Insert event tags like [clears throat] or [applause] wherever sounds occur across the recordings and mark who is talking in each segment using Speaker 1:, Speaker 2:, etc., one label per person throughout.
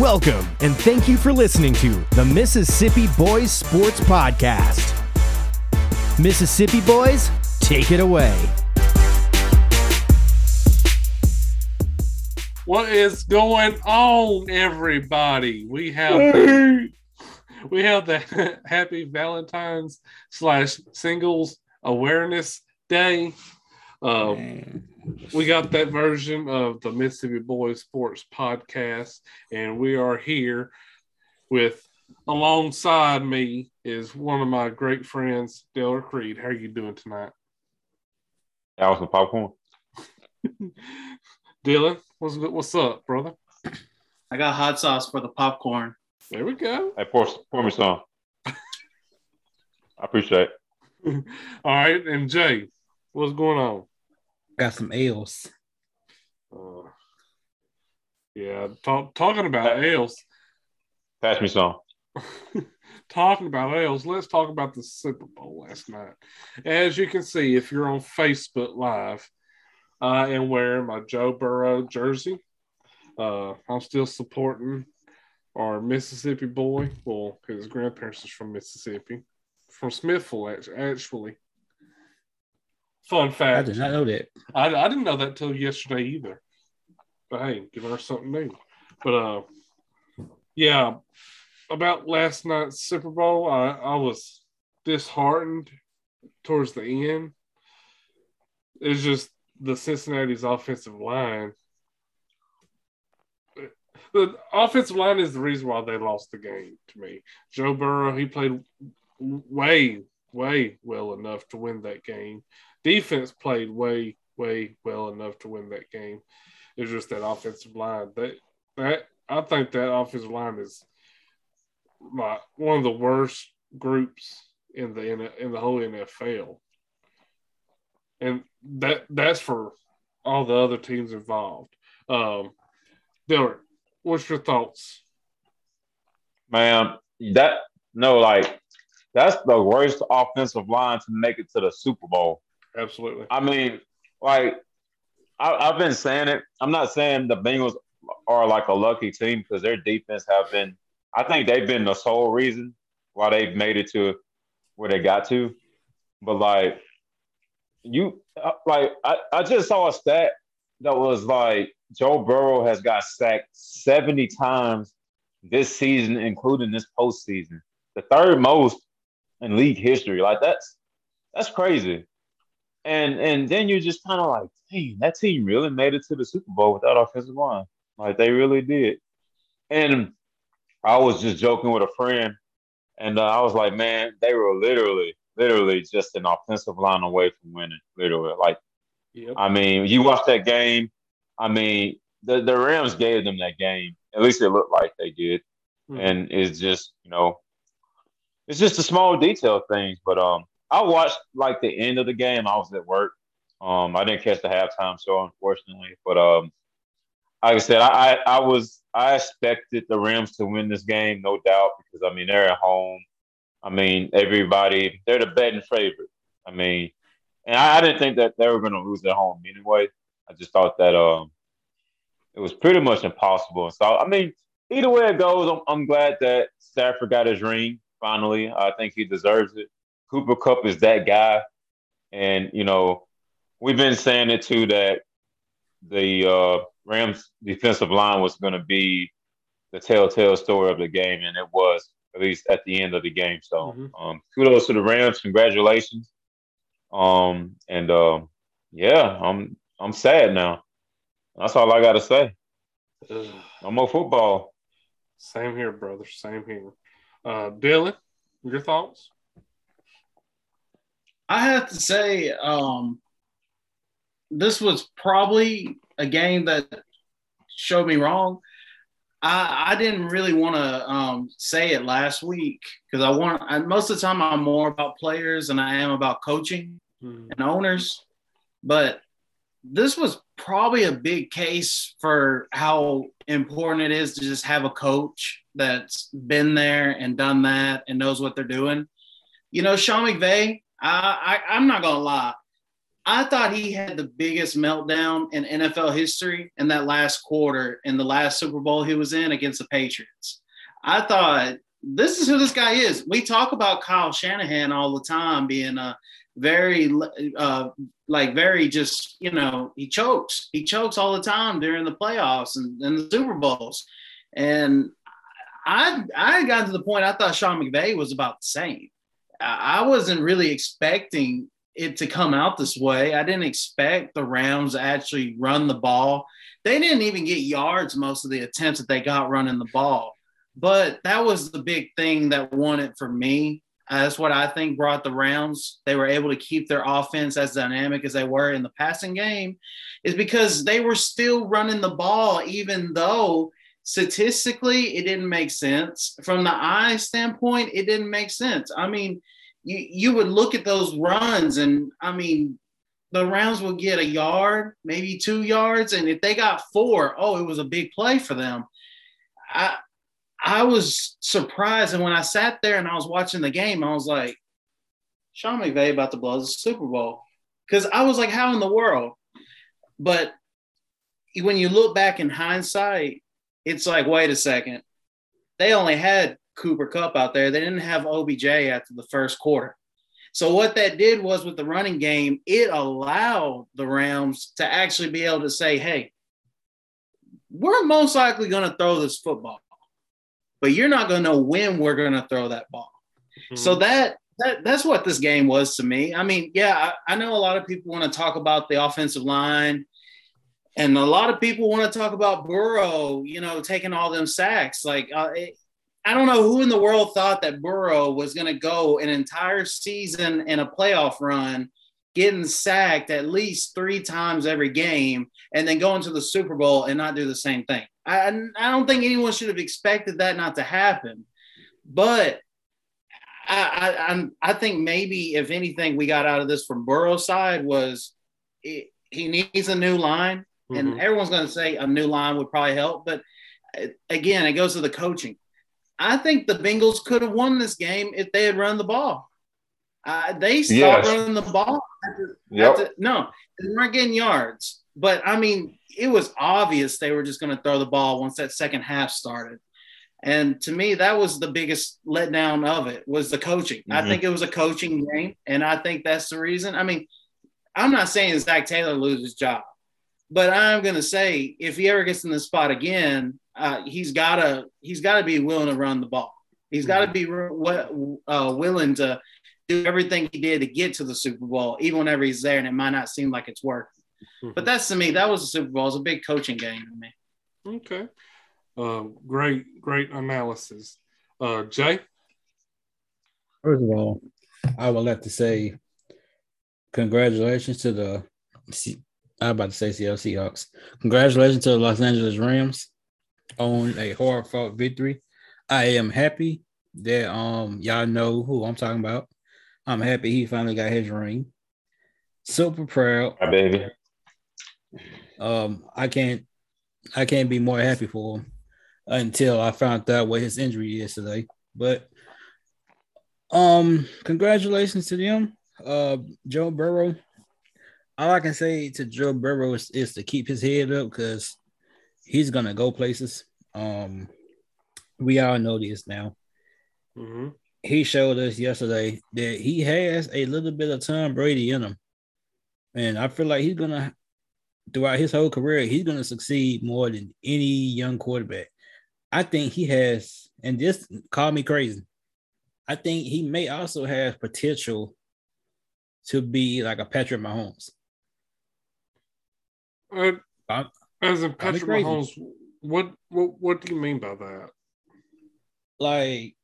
Speaker 1: Welcome, and thank you for listening to the Mississippi Boys Sports Podcast. Mississippi Boys, take it away.
Speaker 2: What is going on, everybody? We have [laughs] we have the [laughs] Happy Valentine's slash Singles Awareness Day. Um, we got that version of the Mississippi Boys Sports Podcast, and we are here with alongside me is one of my great friends, Dale Creed. How are you doing tonight?
Speaker 3: That was some popcorn. [laughs]
Speaker 2: Dylan, what's what's up, brother?
Speaker 4: I got hot sauce for the popcorn.
Speaker 2: There we go.
Speaker 3: Hey, pour, pour me some. [laughs] I appreciate it.
Speaker 2: All right, and Jay, what's going on?
Speaker 5: Got some ales.
Speaker 2: Uh, yeah, talk, talking about ales.
Speaker 3: Pass me some. [laughs]
Speaker 2: talking about ales, let's talk about the Super Bowl last night. As you can see, if you're on Facebook Live, I am wearing my Joe Burrow jersey. Uh, I'm still supporting our Mississippi boy. Well, his grandparents is from Mississippi, from Smithville, actually. Fun fact.
Speaker 5: I did not know that.
Speaker 2: I, I didn't know that till yesterday either. But hey, giving her something new. But uh, yeah, about last night's Super Bowl, I, I was disheartened towards the end. It's just the Cincinnati's offensive line. The offensive line is the reason why they lost the game to me. Joe Burrow, he played way, way well enough to win that game. Defense played way, way well enough to win that game. It's just that offensive line. That that I think that offensive line is like one of the worst groups in the in the whole NFL and that that's for all the other teams involved. Um, Dylan, what's your thoughts?
Speaker 3: Man, that no, like that's the worst offensive line to make it to the Super Bowl.
Speaker 2: Absolutely.
Speaker 3: I mean, like I, have been saying it. I'm not saying the Bengals are like a lucky team because their defense have been. I think they've been the sole reason why they've made it to where they got to. But like you uh, like I, I just saw a stat that was like Joe Burrow has got sacked 70 times this season, including this postseason. The third most in league history. Like that's that's crazy. And and then you're just kind of like, dang, that team really made it to the Super Bowl without offensive line. Like they really did. And I was just joking with a friend, and uh, I was like, man, they were literally literally just an offensive line away from winning. Literally, like, yep. I mean, you watch that game. I mean, the the Rams gave them that game. At least it looked like they did, mm-hmm. and it's just you know, it's just the small detail things. But um, I watched like the end of the game. I was at work. Um, I didn't catch the halftime show, unfortunately. But um, like I said, I, I, I was I expected the Rams to win this game, no doubt, because I mean they're at home. I mean, everybody, they're the betting favorite. I mean, and I, I didn't think that they were going to lose at home anyway. I just thought that um, it was pretty much impossible. So, I mean, either way it goes, I'm, I'm glad that Stafford got his ring finally. I think he deserves it. Cooper Kupp is that guy. And, you know, we've been saying it too that the uh, Rams defensive line was going to be the telltale story of the game, and it was at least at the end of the game. So mm-hmm. um, kudos to the Rams. Congratulations. Um, and um, yeah, I'm I'm sad now. That's all I got to say. Ugh. No more football.
Speaker 2: Same here, brother. Same here. Uh, Dylan, your thoughts?
Speaker 4: I have to say, um, this was probably a game that showed me wrong. I, I didn't really want to um, say it last week because I want I, most of the time I'm more about players than I am about coaching mm-hmm. and owners. But this was probably a big case for how important it is to just have a coach that's been there and done that and knows what they're doing. You know, Sean McVay, I, I, I'm not gonna lie, I thought he had the biggest meltdown in NFL history in that last quarter in the last Super Bowl he was in against the Patriots. I thought this is who this guy is. We talk about Kyle Shanahan all the time being a very uh, like very just you know he chokes. He chokes all the time during the playoffs and, and the Super Bowls. And I I got to the point I thought Sean McVay was about the same. I wasn't really expecting it to come out this way. I didn't expect the Rams to actually run the ball. They didn't even get yards most of the attempts that they got running the ball. But that was the big thing that won it for me uh, that's what I think brought the rounds. They were able to keep their offense as dynamic as they were in the passing game, is because they were still running the ball, even though statistically it didn't make sense. From the eye standpoint, it didn't make sense. I mean, you, you would look at those runs, and I mean, the rounds would get a yard, maybe two yards, and if they got four, oh, it was a big play for them. I, I was surprised. And when I sat there and I was watching the game, I was like, Sean McVay about to blow the Super Bowl. Because I was like, how in the world? But when you look back in hindsight, it's like, wait a second. They only had Cooper Kupp out there. They didn't have OBJ after the first quarter. So what that did was with the running game, it allowed the Rams to actually be able to say, hey, we're most likely going to throw this football but you're not going to know when we're going to throw that ball. Mm-hmm. So that that that's what this game was to me. I mean, yeah, I, I know a lot of people want to talk about the offensive line, and a lot of people want to talk about Burrow, you know, taking all them sacks. Like, uh, it, I don't know who in the world thought that Burrow was going to go an entire season in a playoff run, getting sacked at least three times every game, and then going to the Super Bowl and not do the same thing. I, I don't think anyone should have expected that not to happen. But I, I, I think maybe if anything we got out of this from Burrow's side was it, he needs a new line, mm-hmm. and everyone's going to say a new line would probably help. But uh, again, it goes to the coaching. I think the Bengals could have won this game if they had run the ball. Uh, they stopped yes. running the ball. yep. no, they weren't getting yards. But I mean, it was obvious they were just going to throw the ball once that second half started. And to me, that was the biggest letdown of it was the coaching. Mm-hmm. I think it was a coaching game, and I think that's the reason. I mean, I'm not saying Zac Taylor loses his job, but I'm going to say if he ever gets in the spot again, uh, he's gotta he's gotta be willing to run the ball. He's got to mm-hmm. be uh, willing to do everything he did to get to the Super Bowl, even whenever he's there, and it might not seem like it's working. Mm-hmm. But that's to me, that was a Super Bowl. It's a big coaching game to me.
Speaker 2: Okay. Uh, great, great analysis. Uh, Jay?
Speaker 5: First of all, I would like to say congratulations to the I'm about to say Seattle Seahawks. Congratulations to the Los Angeles Rams on a hard fought victory. I am happy that um y'all know who I'm talking about. I'm happy he finally got his ring. Super proud.
Speaker 3: My baby.
Speaker 5: Um, I can't I can't be more happy for him until I found out what his injury is today. But um, congratulations to them. Uh, Joe Burrow. All I can say to Joe Burrow is, is to keep his head up because he's gonna go places. Um, we all know this now. Mm-hmm. He showed us yesterday that he has a little bit of Tom Brady in him, and I feel like he's gonna throughout his whole career, he's going to succeed more than any young quarterback. I think he has, and just call me crazy. I think he may also have potential to be like a Patrick Mahomes.
Speaker 2: Uh, as a Patrick Mahomes, what, what what do you mean by that?
Speaker 5: Like,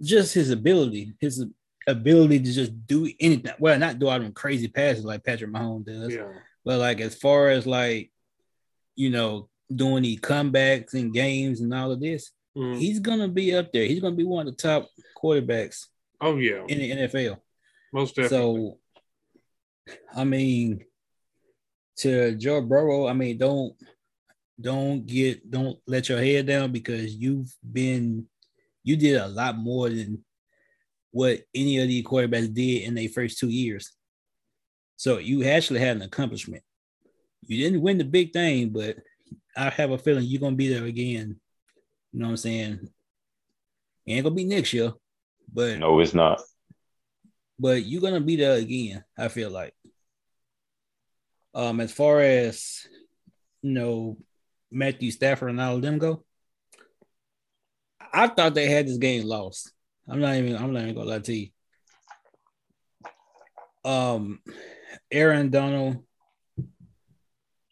Speaker 5: just his ability, his ability to just do anything. Well, not do all them crazy passes like Patrick Mahomes does. Yeah but like as far as like, you know, doing the comebacks and games and all of this, mm. he's gonna be up there. He's gonna be one of the top quarterbacks.
Speaker 2: Oh yeah,
Speaker 5: in the NFL.
Speaker 2: Most definitely.
Speaker 5: So, I mean, to Joe Burrow, I mean, don't don't get don't let your head down because you've been you did a lot more than what any of the quarterbacks did in their first two years. So you actually had an accomplishment. You didn't win the big thing, but I have a feeling you're gonna be there again. You know what I'm saying? It ain't gonna be next year, but
Speaker 3: No, it's not.
Speaker 5: but you're gonna be there again. I feel like. Um, as far as you know, Matthew Stafford and all of them go, I thought they had this game lost. I'm not even. I'm not even gonna lie to you. Um, Aaron Donald,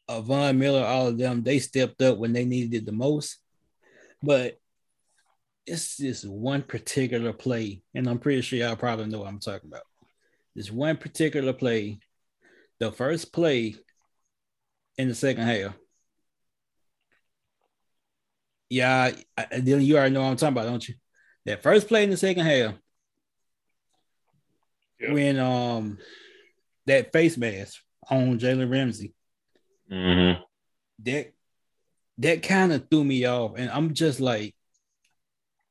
Speaker 5: uh, Von Miller, all of them, they stepped up when they needed it the most. But it's this one particular play, and I'm pretty sure y'all probably know what I'm talking about. This one particular play, the first play in the second half. Yeah, then you already know what I'm talking about, don't you? That first play in the second half,
Speaker 2: Yeah.
Speaker 5: when um that face mask on Jalen Ramsey,
Speaker 3: hmm
Speaker 5: that that kind of threw me off, and I'm just like,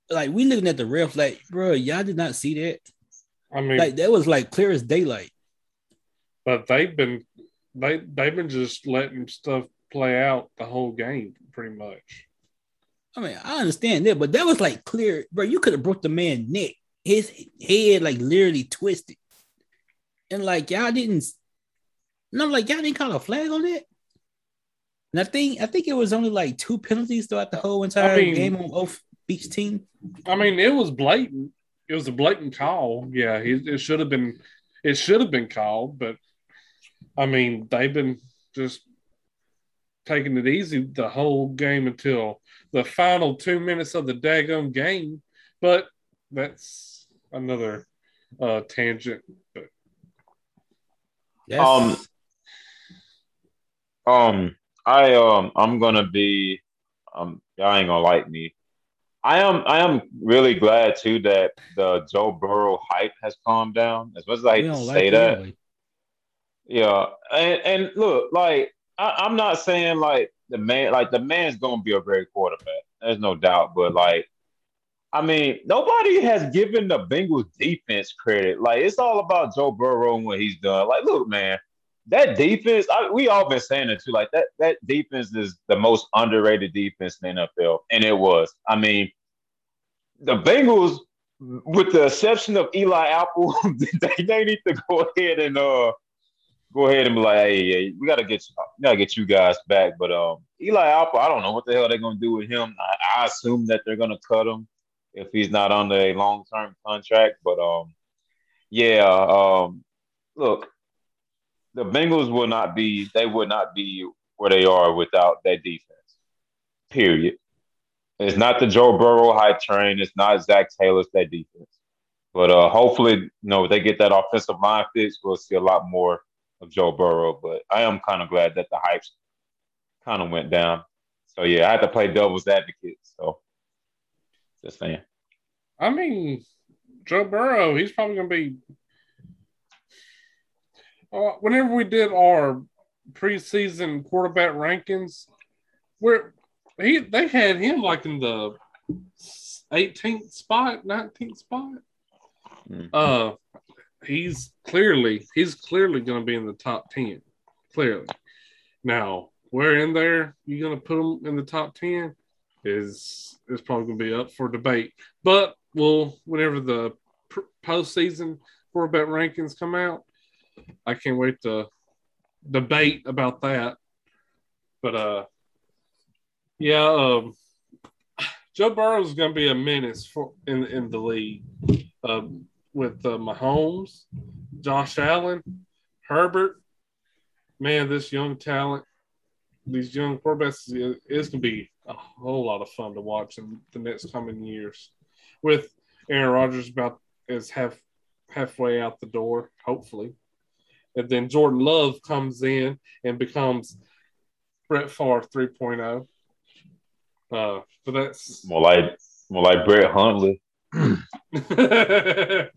Speaker 5: like we looking at the ref, like, bro, y'all did not see that.
Speaker 2: I mean,
Speaker 5: Like that was like clear as daylight.
Speaker 2: but they've been they they've been just letting stuff play out the whole game pretty much.
Speaker 5: I mean, I understand that, but that was like clear, bro. You could have broke the man's neck. His head like literally twisted, and like y'all didn't. And I'm like, y'all didn't call a flag on it. And I think I think it was only like two penalties throughout the whole entire
Speaker 2: mean-
Speaker 5: game on both each team.
Speaker 2: I mean, it was blatant. It was a blatant call. Yeah, he, it should have been. It should have been called, but I mean, they've been just taking it easy the whole game until the final two minutes of the daggone game. But that's another uh, tangent. But
Speaker 5: That's,
Speaker 3: Um, Um, I um, I'm gonna be, um, y'all ain't gonna like me. I am, I am really glad too that the Joe Burrow hype has calmed down. As much as I hate to
Speaker 5: don't
Speaker 3: say
Speaker 5: like
Speaker 3: that,
Speaker 5: anyway.
Speaker 3: yeah, and and look, like I, I'm not saying like the man, like the man's gonna be a great quarterback. There's no doubt, but like, I mean, nobody has given the Bengals defense credit. Like, it's all about Joe Burrow and what he's done. Like, look, man, that defense, I, we all been saying it too. Like that, that defense is the most underrated defense in the NFL, and it was. I mean, the Bengals, with the exception of Eli Apple, [laughs] they, they need to go ahead and uh go ahead and be like, hey, hey we gotta get we gotta get you guys back. But um, Eli Apple, I don't know what the hell they're gonna do with him. I, I assume that they're gonna cut him if he's not under a long term contract. But um, yeah, um, look, the Bengals will not be they would not be where they are without that defense. Period. It's not the Joe Burrow hype train. It's not Zac Taylor's that defense. But uh, hopefully, you know, they get that offensive line fixed, we'll see a lot more of Joe Burrow. But I am kind of glad that the hype kind of went down. So yeah, I had to play devil's advocate. So just saying.
Speaker 2: I mean, Joe Burrow, he's probably going to be. Uh, whenever we did our preseason quarterback rankings, where he they had him like in the 18th spot, 19th spot.
Speaker 3: Mhm.
Speaker 2: Uh, he's clearly he's clearly going to be in the top 10. Clearly, now where in there you going to put him in the top 10 is is probably going to be up for debate. But well, whenever the pr- postseason quarterback rankings come out, I can't wait to debate about that. But uh, yeah, um, Joe Burrow is going to be a menace for in in the league um, with uh, Mahomes, Josh Allen, Herbert. Man, this young talent, these young quarterbacks, is, is going to be a whole lot of fun to watch in the next coming years. With Aaron Rodgers about is half halfway out the door, hopefully, and then Jordan Love comes in and becomes Brett Favre 3.0. Uh, but that's
Speaker 3: More like more like Brett Hundley. [laughs]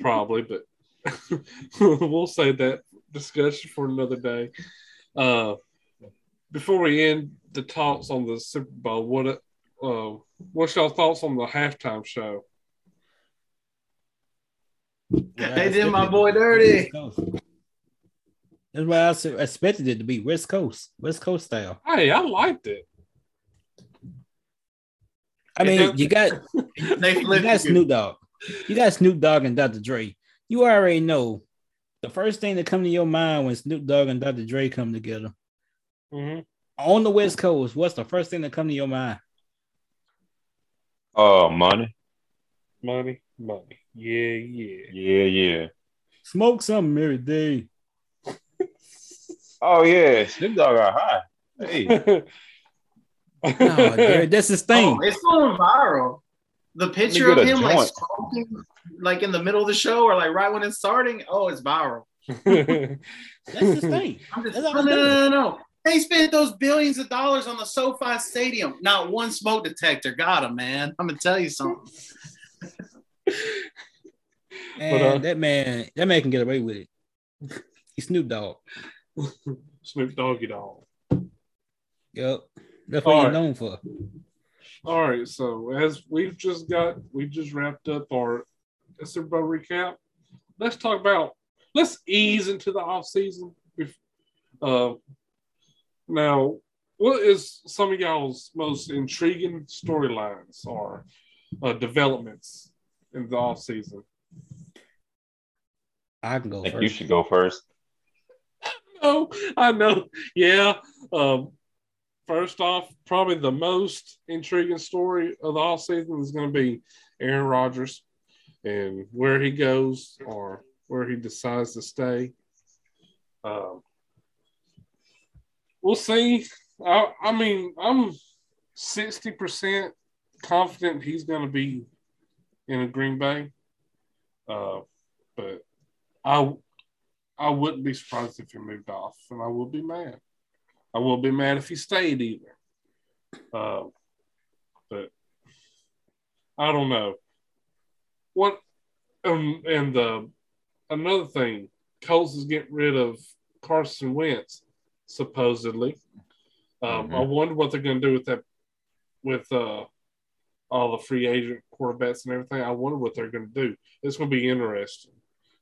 Speaker 2: probably, but [laughs] we'll save that discussion for another day. Uh, before we end the talks on the Super Bowl, what uh, what's y'all thoughts on the halftime show?
Speaker 4: They did my boy dirty.
Speaker 5: That's why I expected it to be West Coast, West Coast style.
Speaker 2: Hey, I liked it.
Speaker 5: I mean, you got [laughs] you got. Snoop Dogg, you got Snoop Dogg and Dr. Dre. You already know the first thing that come to your mind when Snoop Dogg and Dr. Dre come together
Speaker 2: hmm
Speaker 5: on the West Coast. What's the first thing that come to your mind?
Speaker 3: Oh, money.
Speaker 2: Money, money. Yeah, yeah.
Speaker 3: Yeah, yeah.
Speaker 5: Smoke something every day. [laughs]
Speaker 3: Oh yeah, Snoop Dogg got high. Hey, [laughs]
Speaker 5: No, dude, that's his thing.
Speaker 4: Oh, it's going viral. The picture of him like smoking, like in the middle of the show or like right when it's starting. Oh, it's viral. [laughs]
Speaker 5: That's his thing.
Speaker 4: I'm just
Speaker 5: That's
Speaker 4: no, no, no, no, no. They spent those billions of dollars on the SoFi Stadium. Not one smoke detector. Got him, man. I'm gonna tell you something. [laughs]
Speaker 5: And
Speaker 2: uh,
Speaker 5: that man, that man can get away with it. He's Snoop Dogg. [laughs]
Speaker 2: Snoop Doggy Dogg.
Speaker 5: Yep. That's what
Speaker 2: All
Speaker 5: he's
Speaker 2: right.
Speaker 5: known for.
Speaker 2: All right, so as we've just got, we just wrapped up our Super Bowl recap. Let's talk about. Let's ease into the off season. Uh, now, what is some of y'all's most intriguing storylines or uh, developments in the off season?
Speaker 5: I can go
Speaker 3: I think
Speaker 5: first.
Speaker 3: you should go first. [laughs]
Speaker 2: no, I know. Yeah. Um, first off, probably the most intriguing story of the all season is going to be Aaron Rodgers and where he goes or where he decides to stay. Um, we'll see. I, I mean, I'm 60% confident he's going to be in a Green Bay. Uh, but I I wouldn't be surprised if he moved off, and I will be mad. I will be mad if he stayed either. Uh, but I don't know what. Um, and the another thing, Colts is getting rid of Carson Wentz, supposedly. Um, I
Speaker 3: Mhm.
Speaker 2: wonder what they're going to do with that, with uh, all the free agent quarterbacks and everything. I wonder what they're going to do. It's going to be interesting.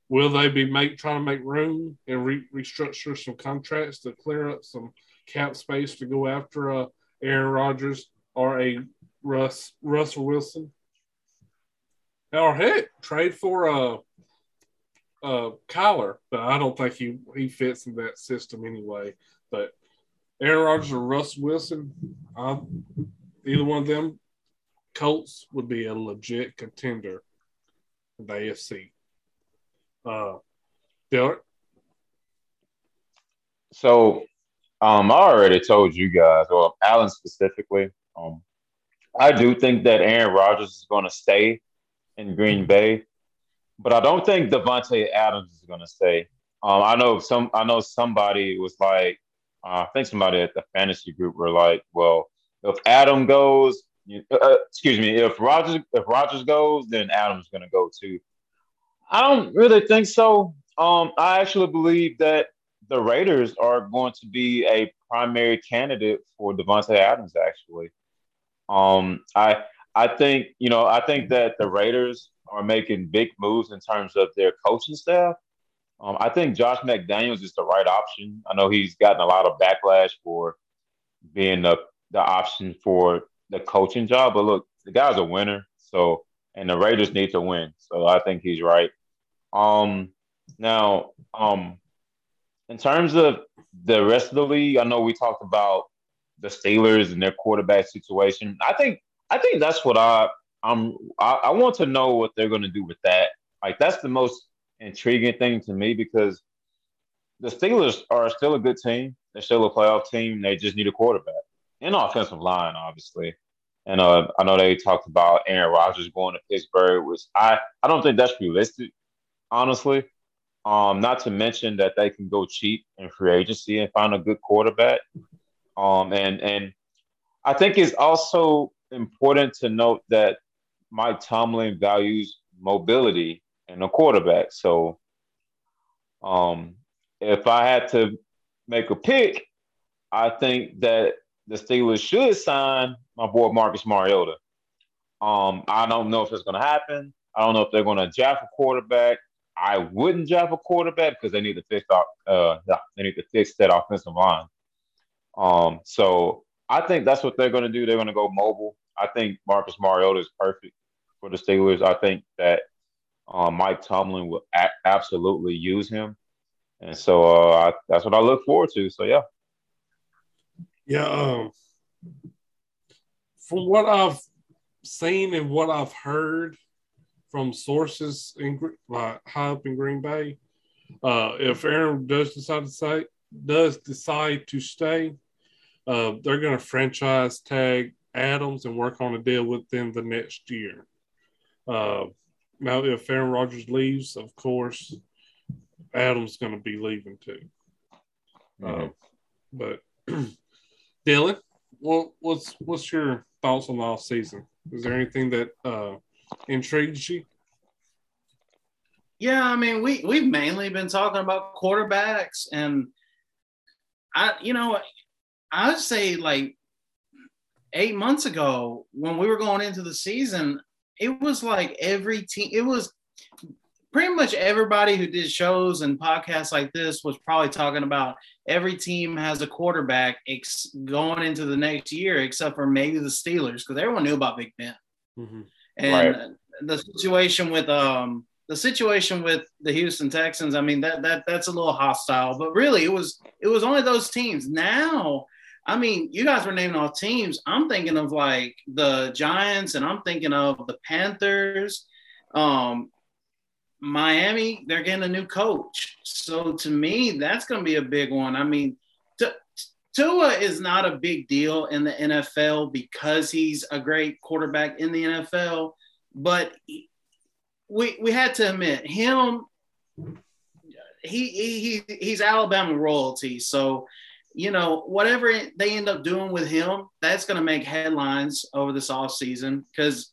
Speaker 2: Will they be make trying to make room and re- restructure some contracts to clear up some cap space to go after uh, Aaron Rodgers or a Russ Russell Wilson? Or heck, trade for uh, uh, Kyler, but I don't think he he fits in that system anyway. But Aaron Rodgers or Russ Wilson, um, either one of them, Colts would be a legit contender in the AFC. Uh, Derek,
Speaker 3: So, um, I already told you guys, or Alan specifically, um, I do think that Aaron Rodgers is going to stay in Green Bay, but I don't think Davante Adams is going to stay. Um, I know some. I know somebody was like, uh, I think somebody at the fantasy group were like, well, if Adam goes, you, uh, excuse me, if Rodgers if Rodgers goes, then Adams going to go too. I don't really think so. Um, I actually believe that the Raiders are going to be a primary candidate for Davante Adams. Actually, um, I I think you know I think that the Raiders are making big moves in terms of their coaching staff. Um, I think Josh McDaniels is the right option. I know he's gotten a lot of backlash for being the the option for the coaching job, but look, the guy's a winner. So and the Raiders need to win. So I think he's right. Um, now, um, in terms of the rest of the league, I know we talked about the Steelers and their quarterback situation. I think I think that's what I I'm I, I want to know what they're going to do with that. Like that's the most intriguing thing to me because the Steelers are still a good team. They're still a playoff team. They just need a quarterback and offensive line, obviously. And uh, I know they talked about Aaron Rodgers going to Pittsburgh, which I, I don't think that's realistic, honestly. Um, not to mention that they can go cheap in free agency and find a good quarterback. Um, and and I think it's also important to note that Mike Tomlin values mobility in a quarterback. So, um, if I had to make a pick, I think that the Steelers should sign my boy Marcus Mariota. Um, I don't know if it's going to happen. I don't know if they're going to draft a quarterback. I wouldn't draft a quarterback because they need to fix uh they need to fix that offensive line. Um, so I think that's what they're going to do. They're going to go mobile. I think Marcus Mariota is perfect for the Steelers. I think that um, Mike Tomlin will a- absolutely use him, and so uh, I, that's what I look forward to. So yeah,
Speaker 2: yeah. Um, from what I've seen and what I've heard from sources in like high up in Green Bay, uh, if Aaron does decide to say does decide to stay, uh, they're going to franchise tag Adams and work on a deal within the next year. Uh, now, if Aaron Rodgers leaves, of course, Adams going to be leaving too. Mm-hmm. Uh, but [clears throat] Dylan, what, what's what's your thoughts on the off season? Is there anything that uh, intrigues you?
Speaker 4: Yeah, I mean, we we've mainly been talking about quarterbacks, and I, you know, I'd say like eight months ago when we were going into the season, it was like every team. It was pretty much everybody who did shows and podcasts like this was probably talking about every team has a quarterback ex- going into the next year, except for maybe the Steelers, because everyone knew about Big Ben. Mm-hmm. And right. the situation with um the situation with the Houston Texans, I mean that that that's a little hostile, but really it was it was only those teams. Now, I mean, you guys were naming all teams. I'm thinking of like the Giants, and I'm thinking of the Panthers. Um, Miami, they're getting a new coach. So to me, that's going to be a big one. I mean, Tua is not a big deal in the NFL because he's a great quarterback in the NFL, but we we had to admit him. He he he's Alabama royalty, so you know whatever they end up doing with him, that's going to make headlines over this off season because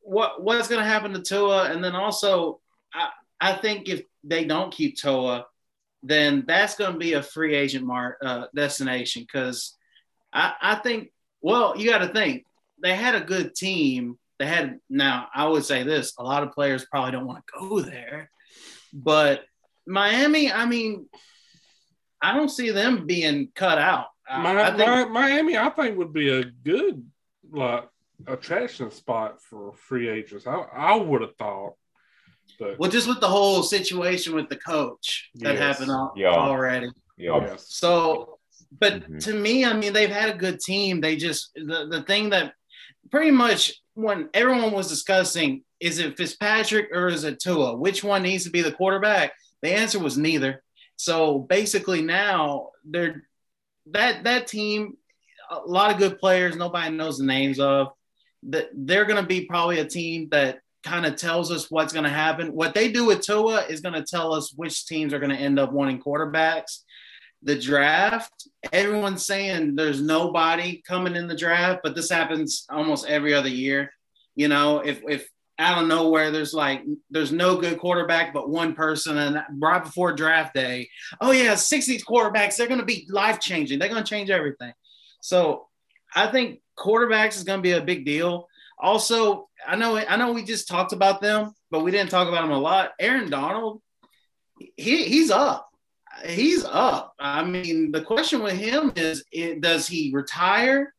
Speaker 4: what what's going to happen to Tua, and then also I I think if they don't keep Tua then that's going to be a free agent mark uh, destination because I, I think well you got to think they had a good team. They had now i would say this a lot of players probably don't want to go there. But miami i mean i don't see them being cut out
Speaker 2: my, I think, miami i think would be a good like attraction spot for free agents i, I would have thought
Speaker 4: but well, just with the whole situation with the coach that yes. happened al- yeah. already.
Speaker 3: Yeah.
Speaker 4: So, but mm-hmm. to me, I mean, they've had a good team. They just the the thing that pretty much when everyone was discussing is it Fitzpatrick or is it Tua? Which one needs to be the quarterback? The answer was neither. So basically, now they're that that team, a lot of good players. Nobody knows the names of. That they're to be probably a team that kind of tells us what's to happen. What they do with Tua is to tell us which teams are to end up wanting quarterbacks. The draft, everyone's saying there's nobody coming in the draft, but this happens almost every other year. You know, if if out of nowhere there's like there's no good quarterback but one person, and right before draft day, oh yeah, 60 quarterbacks, they're to be life changing. They're to change everything. So I think quarterbacks is to be a big deal. Also, I know I know we just talked about them, but we didn't talk about them a lot. Aaron Donald, he he's up. He's up. I mean, the question with him is does he retire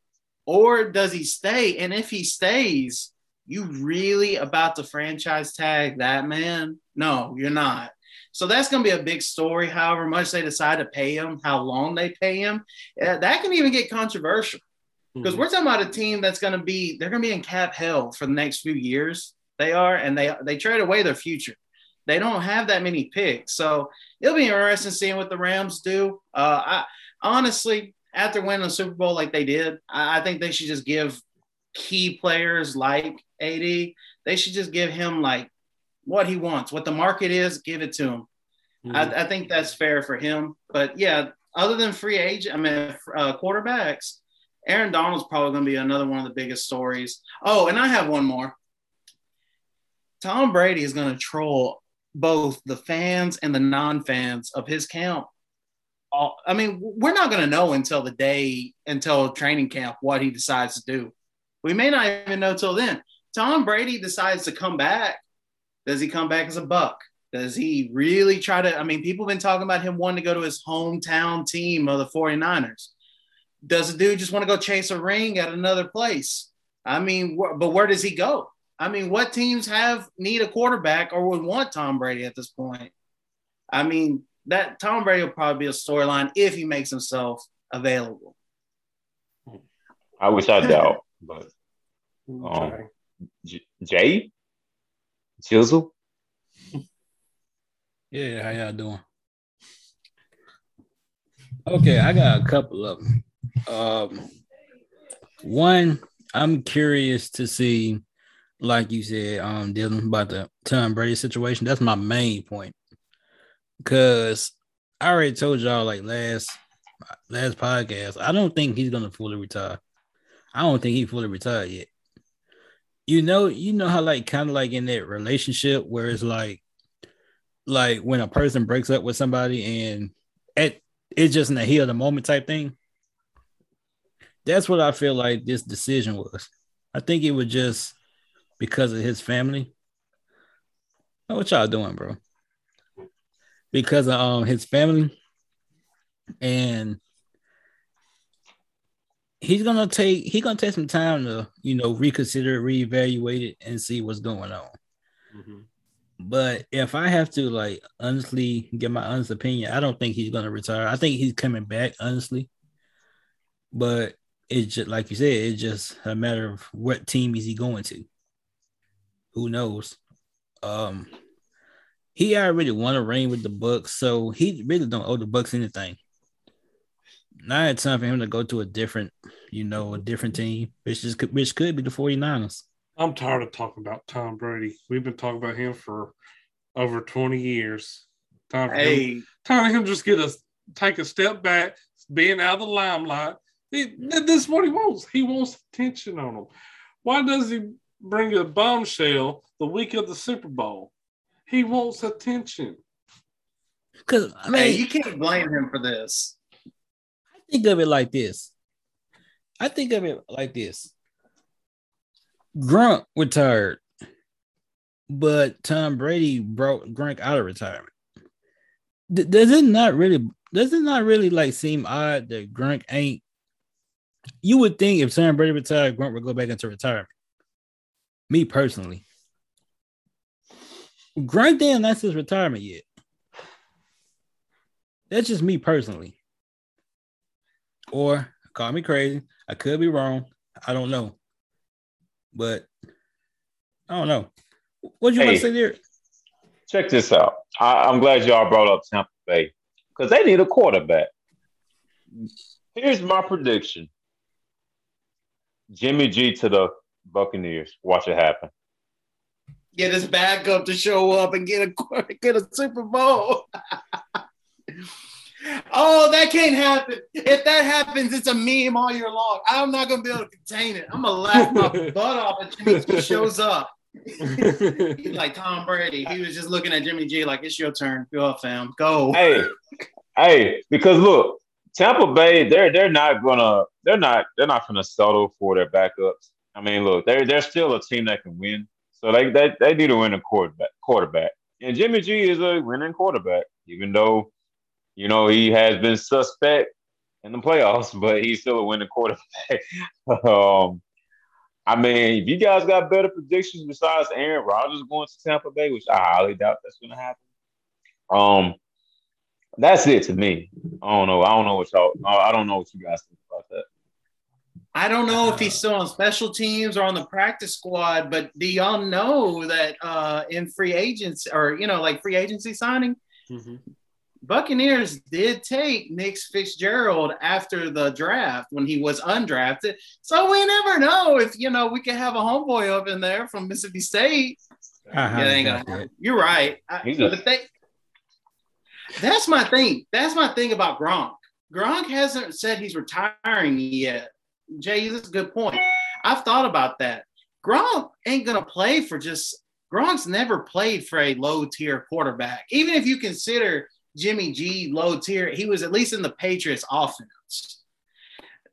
Speaker 4: or does he stay? And if he stays, you really about to franchise tag that man? No, you're not. So that's going to be a big story. However much they decide to pay him, how long they pay him, that can even get controversial because mm-hmm. we're talking about a team that's going to be they're going to be in cap hell for the next few years. They are, and they they trade away their future. They don't have that many picks, so it'll be interesting seeing what the Rams do. Uh, I honestly, after winning the Super Bowl like they did, I, I think they should just give key players like AD. They should just give him like what he wants, what the market is, give it to him. Mm-hmm. I, I, think that's fair for him. But yeah, other than free agent, I mean uh, quarterbacks Aaron Donald's probably going to be another one of the biggest stories. Oh, and I have one more. Tom Brady is going to troll both the fans and the non-fans of his camp. I mean, we're not going to know until the day, until training camp, what he decides to do. We may not even know till then. Tom Brady decides to come back. Does he come back as a buck? Does he really try to? I mean, people have been talking about him wanting to go to his hometown team of the 49ers. Does the dude just want to go chase a ring at another place? I mean, wh- but where does he go? I mean, what teams have need a quarterback or would want Tom Brady at this point? I mean, that Tom Brady will probably be a storyline if he makes himself available.
Speaker 3: I wish I doubt, but
Speaker 2: Okay.
Speaker 3: J- Jay, Chisel,
Speaker 5: Yeah, how y'all doing? Okay, I got a couple of them. Um, one, I'm curious to see, like you said, um, Dylan, about the Tom Brady situation. That's my main point. Because I already told y'all like last last podcast, I don't think he's gonna fully retire. I don't think he fully retired yet. You know, you know how like kind of like in that relationship where it's like like when a person breaks up with somebody and at it's just in the heat of the moment type thing. That's what I feel like this decision was. I think it was just because of his family. Oh, what y'all doing, bro? Because of um his family, and he's gonna take he gonna take some time to you know reconsider, reevaluate it, and see what's going on.
Speaker 2: Mhm.
Speaker 5: But if I have to like honestly get my honest opinion, I don't think he's gonna retire. I think he's coming back, honestly. But it's just like you said, it's just a matter of what team is he going to. Who knows? Um he already won a ring with the Bucs, so he really don't owe the Bucs anything. Now it's time for him to go to a different, you know, a different team, which is which could be the 49ers.
Speaker 2: I'm tired of talking about Tom Brady. We've been talking about him for over 20 years. Time for him,
Speaker 4: Hey,
Speaker 2: time for him just get us take a step back, being out of the limelight. He- this is what he wants. He wants attention on him. Why does he bring a bombshell the week of the Super Bowl? He wants attention.
Speaker 5: Because I mean,
Speaker 4: hey, you can't blame him for this.
Speaker 5: Think of it like this. I think of it like this. Gronk retired, but Tom Brady brought Gronk out of retirement. D- does it not really? Does it not really like seem odd that Gronk ain't? You would think if Tom Brady retired, Gronk would go back into retirement. Me personally, Gronk didn't announce his retirement yet. That's just me personally. Or call me crazy. I could be wrong. I don't know. But I don't know. What you want to say there?
Speaker 3: check this out. I, I'm glad y'all brought up Tampa Bay because they need a quarterback. Here's my prediction: Jimmy G to the Buccaneers. Watch it happen.
Speaker 4: Get his backup to show up and get a [laughs] get a Super Bowl. [laughs] oh, that can't happen. If that happens, it's a meme all year long. I'm not gonna be able to contain it. I'm gonna laugh my butt off if Jimmy G shows up. He's [laughs] like Tom Brady. He was just looking at Jimmy G like it's your turn. Go up, fam. Go.
Speaker 3: Hey, hey, because look, Tampa Bay, they're they're not gonna they're not they're not gonna settle for their backups. I mean, look, they're they're still a team that can win. So they they, they need to win a quarterback quarterback. And Jimmy G is a winning quarterback, even though you know he has been suspect in the playoffs, [laughs] but he's still a winning quarterback. [laughs] um, I mean, if you guys got better predictions besides Aaron Rodgers going to Tampa Bay, which I highly doubt that's gonna happen. Um, that's it to me. I don't know. I don't know what y'all. I don't know what you guys think about that.
Speaker 4: I don't know if he's still on special teams or on the practice squad, but do y'all know that uh, in free agents or you know like free agency signing,
Speaker 2: Mhm.
Speaker 4: Buccaneers did take Nick Fitzgerald after the draft when he was undrafted. So we never know if you know we could have a homeboy up in there from Mississippi State.
Speaker 5: Uh-huh, I
Speaker 4: Yeah, ain't gonna happen. You're right. I, but they, that's my thing. That's my thing about Gronk. Gronk hasn't said he's retiring yet. Jay, this is a good point. I've thought about that. Gronk ain't gonna play for just Gronk's never played for a low tier quarterback. Even if you consider Jimmy G low tier, he was at least in the Patriots offense.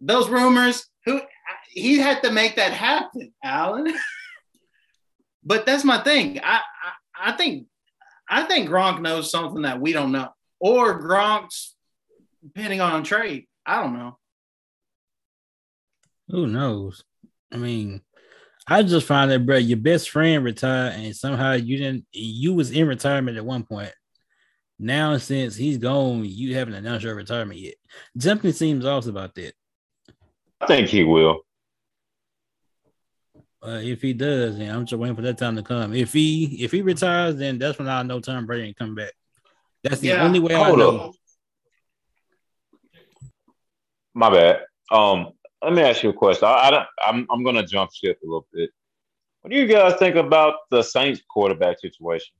Speaker 4: Those rumors, who he had to make that happen, Alan. [laughs] but that's my thing. I, I I think I think Gronk knows something that we don't know, or Gronk's depending on trade. I don't know.
Speaker 5: Who knows? I mean, I just find that, bro, your best friend retired, and somehow you didn't. You was in retirement at one point. Now, since he's gone, you haven't announced your retirement yet. Something seems off about that.
Speaker 3: I think he will.
Speaker 5: Uh, if he does, then I'm just waiting for that time to come. If he if he retires, then that's when I know Tom Brady ain't come back. That's the
Speaker 4: Yeah,
Speaker 5: only way I
Speaker 3: hold
Speaker 5: know.
Speaker 3: up. My bad. Um, let me ask you a question. I, I don't, I'm I'm gonna jump ship a little bit. What do you guys think about the Saints quarterback situation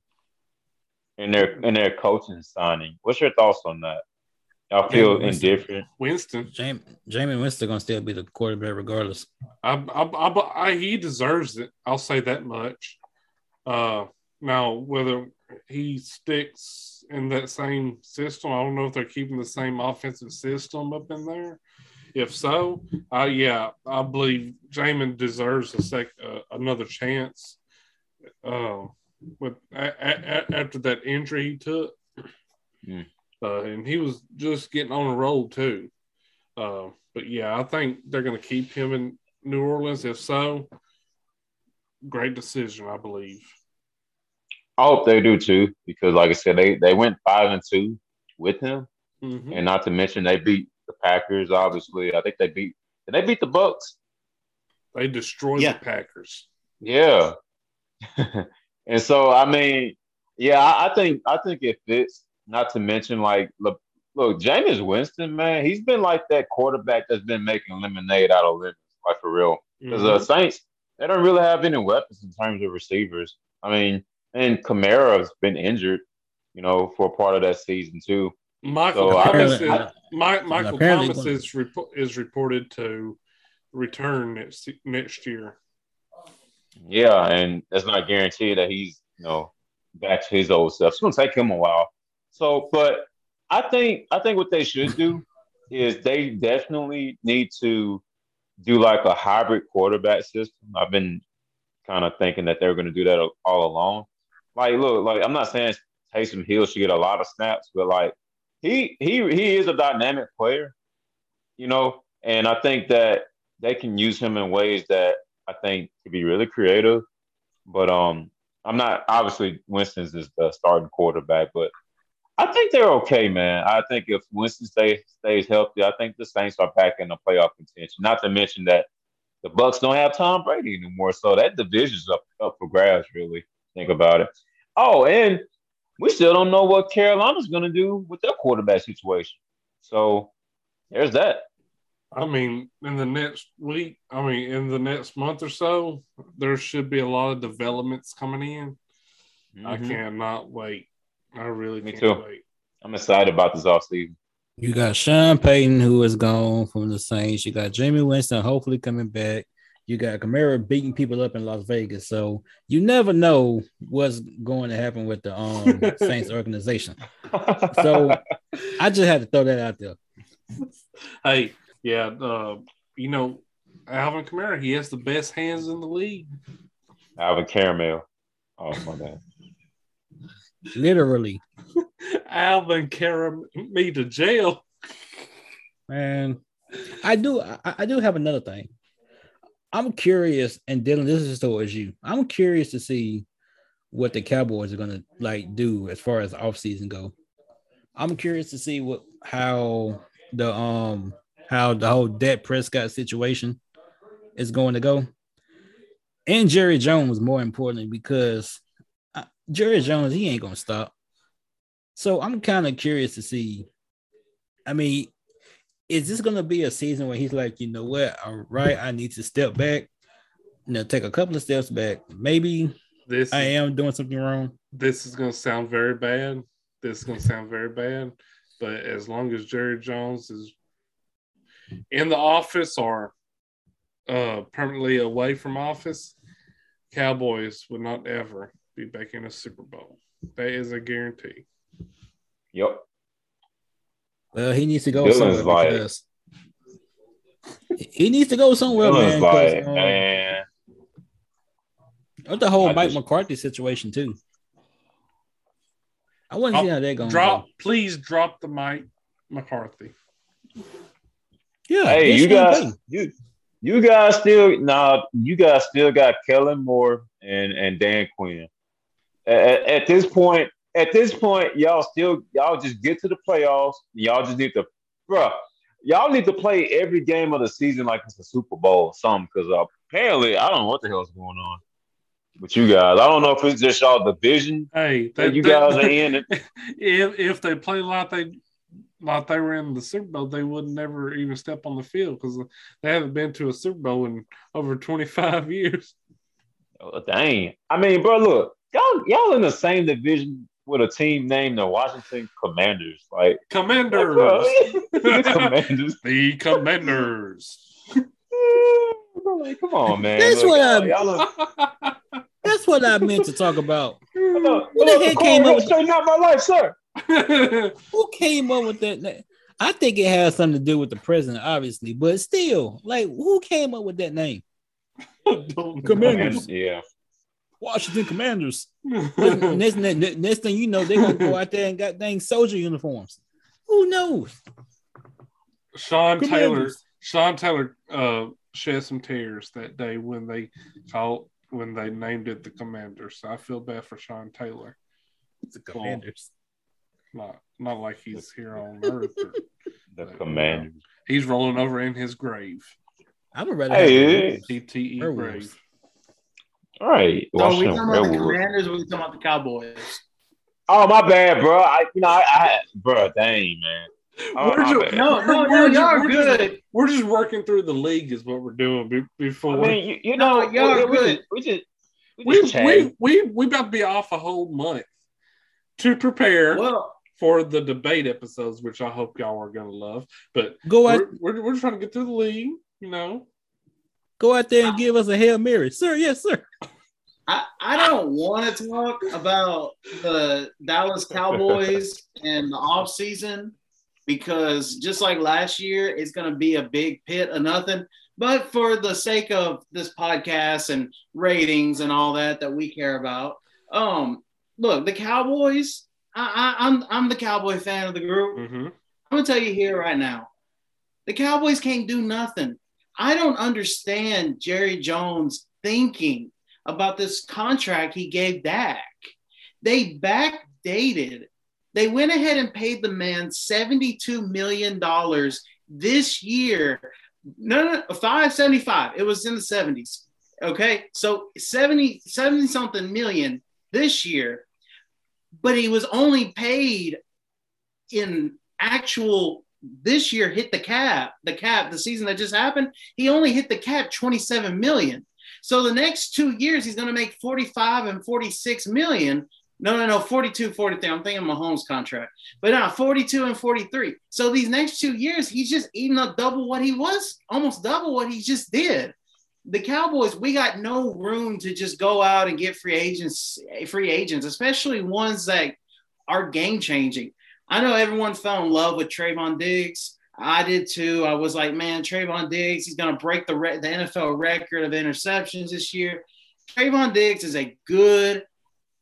Speaker 3: and their and their coaching signing? What's your thoughts on that? Y'all feel
Speaker 5: Yeah, listen.
Speaker 3: indifferent?
Speaker 2: Winston,
Speaker 5: Jameis Jameis Winston gonna still be the quarterback regardless.
Speaker 2: I, I, I, I, he deserves it. I'll say that much. Uh, now, whether he sticks in that same system, I don't know if they're keeping the same offensive system up in there. If so, uh, yeah, I believe Jameis deserves a sec, uh, another chance. Uh, with a, a, a- after that injury he took,
Speaker 3: Hmm.
Speaker 2: uh, and he was just getting on a roll too. Uh, but yeah, I think they're going to keep him in New Orleans. If so, great decision, I believe.
Speaker 3: I hope they do too, because like I said, they they went five and two with him,
Speaker 2: Mhm.
Speaker 3: and not to mention they beat the Packers. Obviously, I think they beat. Did they beat the Bucs?
Speaker 2: They destroyed
Speaker 4: Yeah.
Speaker 2: the Packers.
Speaker 3: Yeah. [laughs] and so I mean, yeah, I, I think I think it fits. Not to mention, like, look, look, Jameis Winston, man, he's been like that quarterback that's been making lemonade out of lemons, like for real. Because
Speaker 2: Mhm.
Speaker 3: the Saints, they don't really have any weapons in terms of receivers. I mean, and Kamara's been injured, you know, for part of that season too.
Speaker 2: Michael
Speaker 3: So,
Speaker 2: Thomas,
Speaker 5: mean,
Speaker 2: is,
Speaker 5: I-
Speaker 2: Michael Thomas is repo- is reported to return next next year.
Speaker 3: Yeah, and that's not guaranteed that he's, you know, back to his old stuff. It's gonna take him a while. So, but I think I think what they should do [laughs] is they definitely need to do like a hybrid quarterback system. I've been kind of thinking that they were gonna do that all along. Like, look, like I'm not saying Taysom Hill should get a lot of snaps, but like he he he is a dynamic player, you know, and I think that they can use him in ways that I think could be really creative. But um, I'm not obviously Winston's is the starting quarterback, but I think they're okay, man. I think if Winston stays stays healthy, I think the Saints are back in the playoff contention. Not to mention that the Bucs don't have Tom Brady anymore, so that division's up up for grabs. Really, think about it. Oh, and we still don't know what Carolina's going to do with their quarterback situation. So there's that.
Speaker 2: I mean, in the next week, I mean, in the next month or so, there should be a lot of developments coming in. I
Speaker 3: Mhm.
Speaker 2: cannot wait. I really
Speaker 3: Me
Speaker 2: can't
Speaker 3: too.
Speaker 2: wait.
Speaker 3: I'm excited about this offseason.
Speaker 5: You got Sean Payton, who is gone from the Saints. You got Jameis Winston, hopefully coming back. You got Kamara beating people up in Las Vegas. So you never know what's going to happen with the um, [laughs] Saints organization. So I just had to throw that out there.
Speaker 2: Hey, yeah, uh, you know, Alvin Kamara, he has the best hands in the league.
Speaker 3: Alvin Caramel. Oh my bad.
Speaker 5: Literally, [laughs]
Speaker 2: Alvin Kamara, me to jail.
Speaker 5: man. I do. I, I do have another thing. I'm curious, and Dylan, this is towards you. I'm curious to see what the Cowboys are gonna like do as far as offseason go. I'm curious to see what how the um how the whole Dak Prescott situation is going to go, and Jerry Jones more importantly because uh, Jerry Jones he ain't gonna stop. So I'm kind of curious to see. I mean, is this gonna be a season where he's like, you know what, all right, I need to step back, you know, take a couple of steps back. Maybe
Speaker 2: This
Speaker 5: I am doing something wrong.
Speaker 2: this is going to sound very bad. This is going to sound very bad. But as long as Jerry Jones is in the office or uh, permanently away from office, Cowboys would not ever be back in a Super Bowl. That is a guarantee.
Speaker 3: Yep.
Speaker 5: Well, he needs to go
Speaker 3: Dylan's
Speaker 5: somewhere
Speaker 3: like-
Speaker 5: because he needs to go somewhere,
Speaker 3: Dylan's
Speaker 5: man.
Speaker 3: like,
Speaker 5: 'cause, um,
Speaker 3: man.
Speaker 5: The whole
Speaker 3: I
Speaker 5: Mike
Speaker 3: just-
Speaker 5: McCarthy situation too. I want to see how they're going.
Speaker 2: Drop, please drop the Mike McCarthy.
Speaker 5: Yeah.
Speaker 3: Hey, you guys, you you guys still nah, you guys still got Kellen Moore and and Dan Quinn. At, at this point, at this point, y'all still y'all just get to the playoffs. Y'all just need to, bruh. Y'all need to play every game of the season like it's a Super Bowl or something. Because apparently, I don't know what the hell's going on with you guys. I don't know if it's just y'all division
Speaker 2: Hey,
Speaker 3: that you guys are in. [laughs]
Speaker 2: if if they play like they like they were in the Super Bowl, they would never even step on the field because they haven't been to a Super Bowl in over twenty five [laughs] years.
Speaker 3: Oh, dang. I mean, bro, look, y'all y'all in the same division with a team named the Washington Commanders. Like,
Speaker 2: Commanders,
Speaker 3: bro, the [laughs] [laughs] Commanders.
Speaker 2: the Commanders.
Speaker 3: like, come on, man.
Speaker 5: That's
Speaker 3: Look,
Speaker 5: what
Speaker 3: y'all-
Speaker 5: i'm
Speaker 3: y'all
Speaker 5: that's what I meant to talk about.
Speaker 3: Look,
Speaker 5: Who the heck came up with-
Speaker 3: straighten out my life, sir.
Speaker 5: Who [laughs] came up with that? name? I think it has something to do with the president, obviously, but still, like, who came up with that name? Commanders.
Speaker 3: Yeah.
Speaker 5: Washington Commanders. [laughs] next, next, next thing you know, they're gonna go out there and got dang soldier uniforms. Who knows?
Speaker 2: Sean Taylor, Sean Taylor uh, shed some tears that day when they called when they named it the Commanders. So I feel bad for Sean Taylor.
Speaker 5: It's The Commanders.
Speaker 2: Not not like he's here on Earth. or- [laughs]
Speaker 3: The Commanders.
Speaker 2: he's rolling over in his grave.
Speaker 5: I would rather.
Speaker 3: Hey,
Speaker 5: have
Speaker 2: TTE
Speaker 5: Werewolves.
Speaker 2: grave.
Speaker 3: All right.
Speaker 4: So we
Speaker 3: Washington
Speaker 4: talking about the
Speaker 3: Werewolves.
Speaker 4: Commanders or we talking about the Cowboys?
Speaker 3: Oh, my bad, bro. I, you know, I, I bro, dang, man. Oh,
Speaker 2: We're
Speaker 3: my.
Speaker 4: No, no, no, y'all
Speaker 2: we're
Speaker 4: good.
Speaker 2: just- We're just working through the league, is what we're doing be-
Speaker 3: I
Speaker 2: before.
Speaker 3: mean, you, you
Speaker 4: No,
Speaker 3: know,
Speaker 4: y'all
Speaker 3: we, we
Speaker 4: good.
Speaker 3: just, we just, we
Speaker 2: we,
Speaker 3: just
Speaker 2: we,
Speaker 3: chatting.
Speaker 2: we, we about to be off a whole month to prepare
Speaker 4: Well,
Speaker 2: for the debate episodes, which I hope y'all are going to love. But
Speaker 5: Go out,
Speaker 2: we're, we're, we're trying to get through the league, you know.
Speaker 5: go out there and give us a hail mary, sir. Yes, sir.
Speaker 4: I, I don't want to talk about the Dallas Cowboys [laughs] and the off season because just like last year, it's going to be a big pit of nothing. But for the sake of this podcast and ratings and all that that we care about, um, look, the Cowboys. I, I, I'm I'm the Cowboy fan of the group.
Speaker 2: Mm-hmm.
Speaker 4: I'm gonna tell you here right now, the Cowboys can't do nothing. I don't understand Jerry Jones thinking about this contract he gave Dak. They backdated. They went ahead and paid the man $72 million this year. No, no, 575. It was in the 70s. Okay. So 70, 70 something million this year, but he was only paid in actual this year hit the cap, the cap, the season that just happened, he only hit the cap 27 million. So the next two years, he's going to make 45 and 46 million. No, no, no, 42, 43. I'm thinking Mahomes contract, but now 42 and 43. So these next two years, he's just eating up double what he was, almost double what he just did. The Cowboys, we got no room to just go out and get free agents, free agents, especially ones that are game changing. I know everyone fell in love with Trevon Diggs. I did too. I was like, man, Trevon Diggs, he's going to break the, re- the NFL record of interceptions this year. Trevon Diggs is a good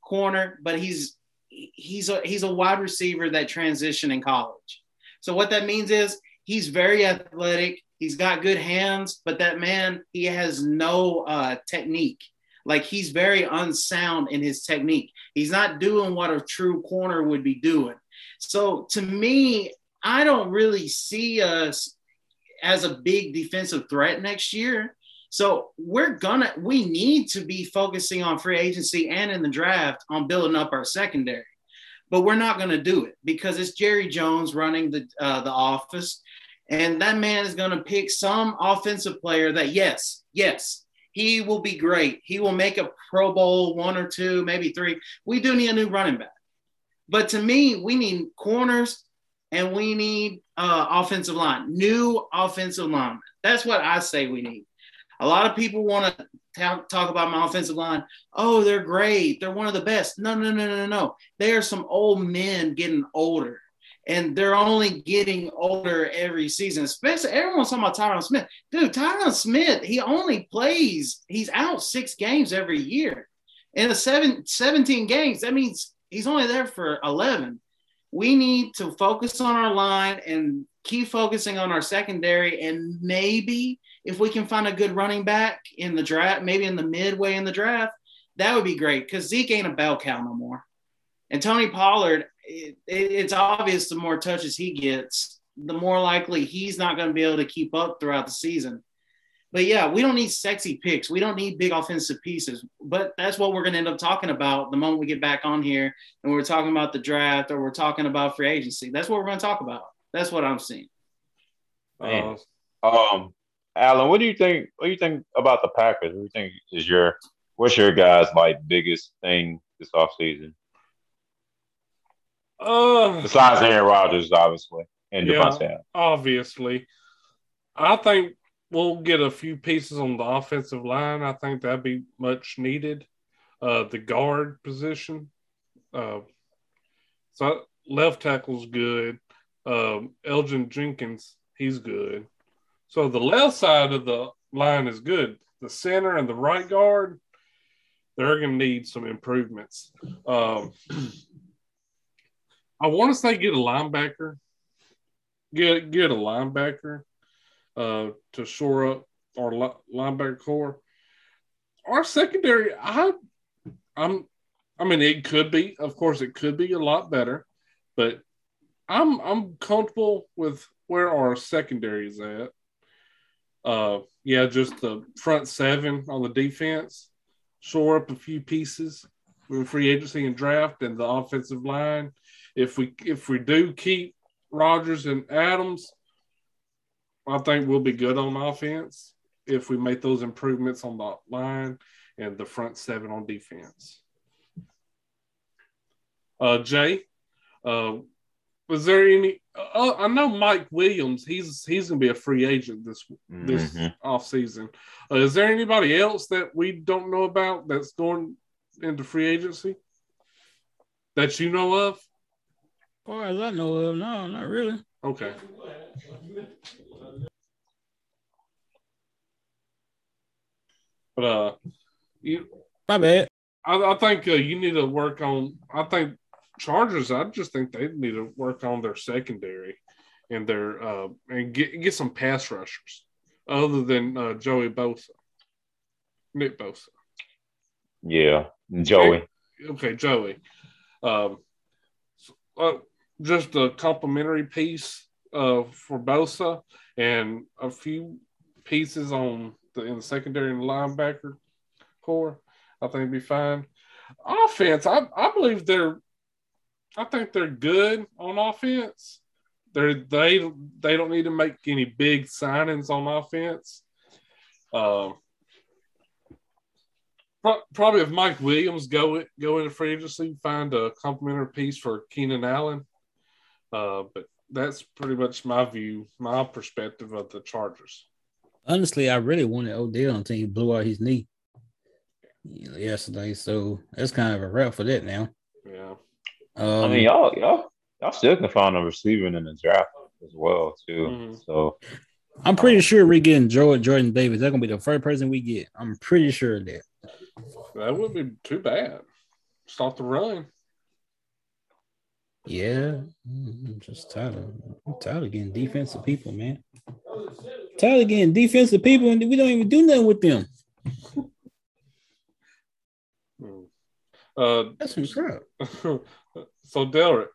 Speaker 4: corner, but he's he's a he's a wide receiver that transitioned in college. So what that means is he's very athletic. He's got good hands, but that man he has no uh, technique. Like he's very unsound in his technique. He's not doing what a true corner would be doing. So to me, I don't really see us as a big defensive threat next year. So we're gonna we need to be focusing on free agency and in the draft on building up our secondary. But we're not gonna do it because it's Jerry Jones running the uh, the office, and that man is gonna pick some offensive player that yes, yes, he will be great. He will make a Pro Bowl one or two, maybe three. We do need a new running back. But to me, we need corners and we need uh, offensive line, new offensive linemen. That's what I say we need. A lot of people want to talk about my offensive line. Oh, they're great. They're one of the best. No, no, no, no, no. They are some old men getting older, and they're only getting older every season. Especially everyone's talking about Tyron Smith. Dude, Tyron Smith, he only plays, he's out six games every year. In a seven, 17 games, that means He's only there for 11. We need to focus on our line and keep focusing on our secondary. And maybe if we can find a good running back in the draft, maybe in the midway in the draft, that would be great because Zeke ain't a bell cow no more. And Tony Pollard, it, it, it's obvious the more touches he gets, the more likely he's not going to be able to keep up throughout the season. But yeah, we don't need sexy picks. We don't need big offensive pieces. But that's what we're going to end up talking about the moment we get back on here and we're talking about the draft or we're talking about free agency. That's what we're going to talk about. That's what I'm seeing.
Speaker 3: Uh, um, Alan, what do you think? What do you think about the Packers? What do you think is your what's your guys' like biggest thing this offseason?
Speaker 2: Uh,
Speaker 3: Besides Aaron Rodgers, obviously, and
Speaker 2: Yeah.
Speaker 3: Davante.
Speaker 2: obviously, I think we'll get a few pieces on the offensive line. I think that'd be much needed. Uh, the guard position. Uh, so left tackle's good. Um, Elgton Jenkins, he's good. So the left side of the line is good. The center and the right guard, they're going to need some improvements. Um, [clears throat] I want to say get a linebacker. Get get a linebacker uh, to shore up our li- linebacker core. Our secondary, I, I'm, I mean, it could be, of course, it could be a lot better, but I'm I'm comfortable with where our secondary is at. Uh, yeah, just the front seven on the defense, shore up a few pieces with free agency and draft, and the offensive line. If we if we do keep Rodgers and Adams, I think we'll be good on offense if we make those improvements on the line and the front seven on defense. Uh, Jay, uh, was there any? Uh, I know Mike Williams. He's he's going to be a free agent this this
Speaker 3: Mhm.
Speaker 2: off season. Uh, is there anybody else that we don't know about that's going into free agency that you know of?
Speaker 5: As far as I know of, no, not really.
Speaker 2: Okay. But uh, you,
Speaker 5: My bad.
Speaker 2: I, I think uh, you need to work on. I think Chargers. I just think they need to work on their secondary and their uh, and get get some pass rushers other than uh, Joey Bosa, Nick Bosa.
Speaker 3: Yeah, Joey.
Speaker 2: Okay, Joey. Um, so, uh, just a complimentary piece uh, for Bosa and a few pieces on the in the secondary and linebacker core. I think it'd be fine. Offense, I, I believe they're. I think they're good on offense. They're they they don't need to make any big signings on offense. Um, Pro- Probably if Mike Williams go go into free agency, find a complimentary piece for Keenan Allen. Uh, but that's pretty much my view, my perspective of the Chargers.
Speaker 5: Honestly, I really wanted Odell until he blew out his knee yesterday. So that's kind of a wrap for that now.
Speaker 2: Yeah,
Speaker 5: Um,
Speaker 3: I mean, y'all, y'all, y'all still can find a receiver in the draft as well too.
Speaker 2: Mhm.
Speaker 3: So
Speaker 5: I'm pretty sure we're getting Jordan, Jordan Davis. That's gonna be the first person we get. I'm pretty sure of that.
Speaker 2: that wouldn't be too bad. Stop the run.
Speaker 5: Yeah, I'm just tired of I'm tired of getting defensive people, man. Tired of getting defensive people, and we don't even do nothing with them.
Speaker 2: Hmm. Uh,
Speaker 5: That's some crap. [laughs]
Speaker 2: so Derek,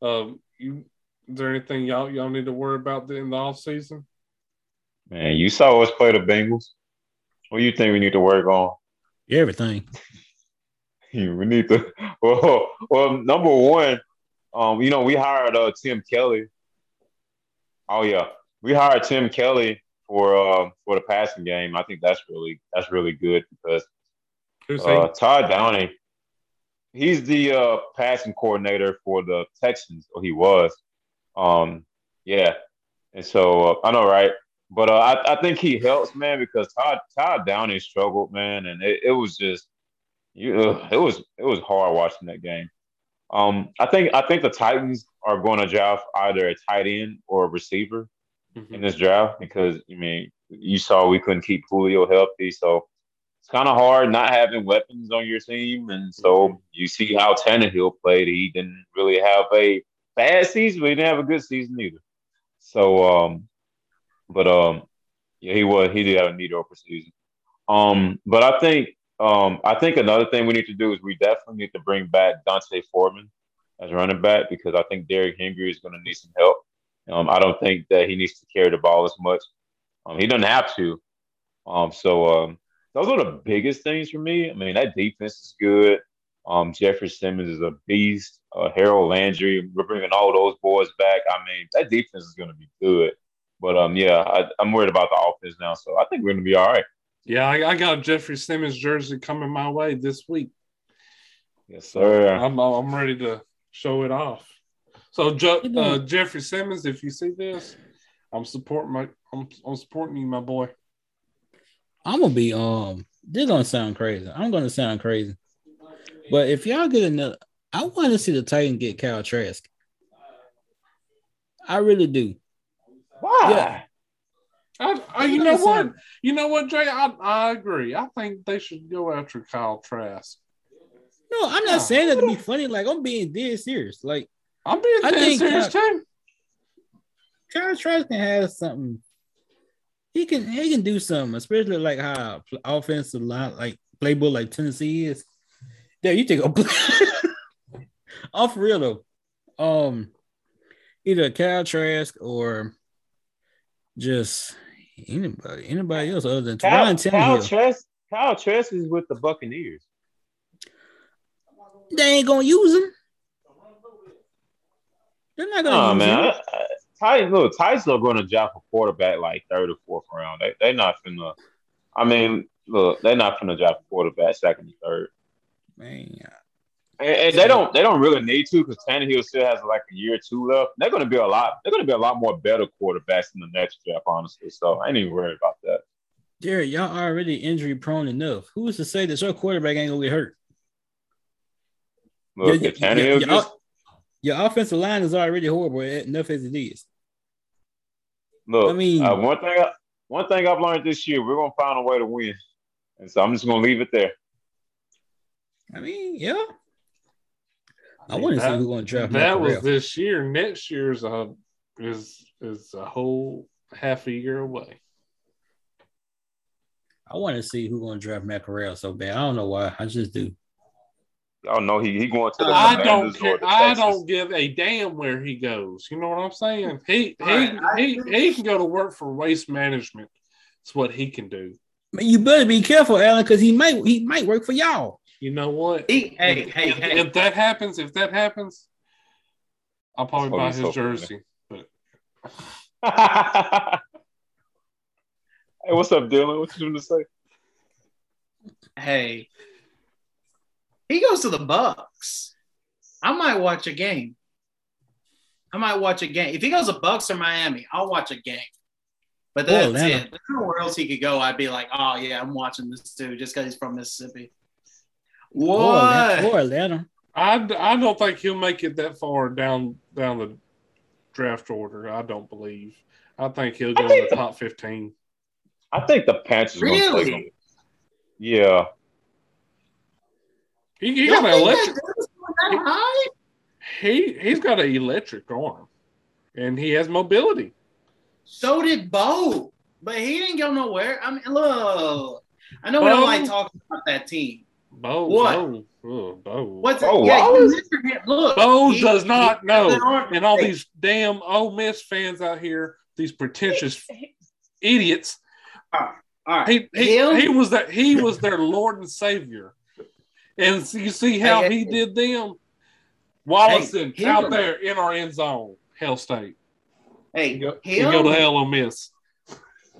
Speaker 2: um, you is there anything y'all y'all need to worry about in the off season?
Speaker 3: man, you saw us play the Bengals. What do you think we need to work on?
Speaker 5: Everything. [laughs]
Speaker 3: we need to. [laughs] Well, well, number one, um, you know, we hired uh, Tim Kelly. Oh yeah, we hired Tim Kelly for uh, for the passing game. I think that's really that's really good because uh, Todd Downing, he's the uh, passing coordinator for the Texans, or he was. Um, yeah, and so uh, I know, right? But uh, I, I think he helps, man, because Todd Todd Downing struggled, man, and it, it was just you, it was it was hard watching that game. Um, I think I think the Titans are going to draft either a tight end or a receiver
Speaker 2: Mhm.
Speaker 3: in this draft because I mean you saw we couldn't keep Julio healthy, so it's kind of hard not having weapons on your team, and so you see how Tannehill played. He didn't really have a bad season, but he didn't have a good season either. So, um, but um, yeah, he was he did have a mediocre season. Um, but I think um, I think another thing we need to do is we definitely need to bring back D'Onta Foreman as running back because I think Derrick Henry is going to need some help. Um, I don't think that he needs to carry the ball as much. Um, he doesn't have to. Um, so um, those are the biggest things for me. I mean, that defense is good. Um, Jeffrey Simmons is a beast. Uh, Harold Landry, we're bringing all those boys back. I mean, that defense is going to be good. But um, yeah, I, am worried about the offense now, so I think we're going to be all right.
Speaker 2: Yeah, I, I, got a Jeffrey Simmons jersey coming my way this week.
Speaker 3: Yes, sir.
Speaker 2: I'm I'm ready to show it off. So, uh, Jeffrey Simmons, if you see this, I'm supporting my I'm, I'm supporting you, my boy.
Speaker 5: I'm gonna be um. This gonna sound crazy. I'm gonna sound crazy, but if y'all get another, I want to see the Titan get Kyle Trask. I really do.
Speaker 3: Why? Yeah.
Speaker 2: I, I, you know what? You know what, Jay? I, I agree. I think they should go after Kyle Trask.
Speaker 5: No, I'm not yeah. saying that to be funny. Like I'm being dead serious. Like
Speaker 2: I'm being dead serious Kyle, too.
Speaker 5: Kyle Trask can have something. He can he can do something, especially like how offensive line like playbook like Tennessee is. There, you take a off real though. Um, either Kyle Trask or just anybody, anybody else other than Kyle, Ryan
Speaker 3: Kyle Trask. Kyle Trask is with the Buccaneers.
Speaker 5: They ain't gonna use him. They're not gonna oh, use man. him.
Speaker 3: Ty, look, are going to draft a quarterback like third or fourth round. They they're not finna. I mean, look, they're not finna draft a quarterback second or third.
Speaker 5: Man,
Speaker 3: and, and, they don't they don't really need to because Tannehill still has like a year or two left. They're going to be a lot. They're going to be a lot more better quarterbacks in the next draft, honestly. So I ain't even worried about that.
Speaker 5: Jared, y'all already injury prone enough. Who's to say that your quarterback ain't gonna get hurt?
Speaker 3: Look, your, Tannehill your, just...
Speaker 5: your offensive line is already horrible enough as it is.
Speaker 3: Look, I mean, uh, one thing one thing I've learned this year, we're gonna find a way to win, and so I'm just gonna leave it there.
Speaker 5: I mean, yeah. I, want to see who's going to draft.
Speaker 2: That was this year. Next year's a is is a whole half a year away.
Speaker 5: I want to see who's going to draft Matt Corral so bad. I don't know why. I just do.
Speaker 3: Oh no, he he going to the
Speaker 2: I don't care. I don't give a damn where he goes. You know what I'm saying? He he right, he, he can go to work for waste management. It's what he can do.
Speaker 5: You better be careful, Alan, because he might he might work for y'all.
Speaker 2: You know what?
Speaker 4: Hey, hey, if, hey,
Speaker 2: if,
Speaker 4: hey.
Speaker 2: If that happens, if that happens, I'll probably buy his so jersey. But...
Speaker 3: hey, what's up, Dylan? What you going to say?
Speaker 4: Hey, he goes to the Bucs. I might watch a game. I might watch a game. If he goes to Bucs or Miami, I'll watch a game. But that's Whoa, it. There's nowhere else he could go. I'd be like, oh yeah, I'm watching this too, just because he's from Mississippi. What?
Speaker 5: Or Atlanta.
Speaker 2: I, I don't think he'll make it that far down down the draft order. I don't believe. I think he'll go in the top fifteen.
Speaker 3: I think the Panthers really. Yeah.
Speaker 2: He, he got an electric. He, he he's got an electric arm, and he has mobility.
Speaker 4: So did Bo, but he didn't go nowhere. I mean, look, I know we don't like talking about that team,
Speaker 2: Bo, what? Bo, oh, Bo.
Speaker 4: What's Bo, yeah,
Speaker 2: look, Bo he, does not he, know, and all these damn Ole Miss fans out here, these pretentious [laughs] idiots.
Speaker 4: All right.
Speaker 2: He, he, he was that he was their Lord and Savior, and you see how hey, he hey, did them. Wallison hey, out there in our end zone, Hell State.
Speaker 4: Hey,
Speaker 2: you go, you go to hell Ole Miss.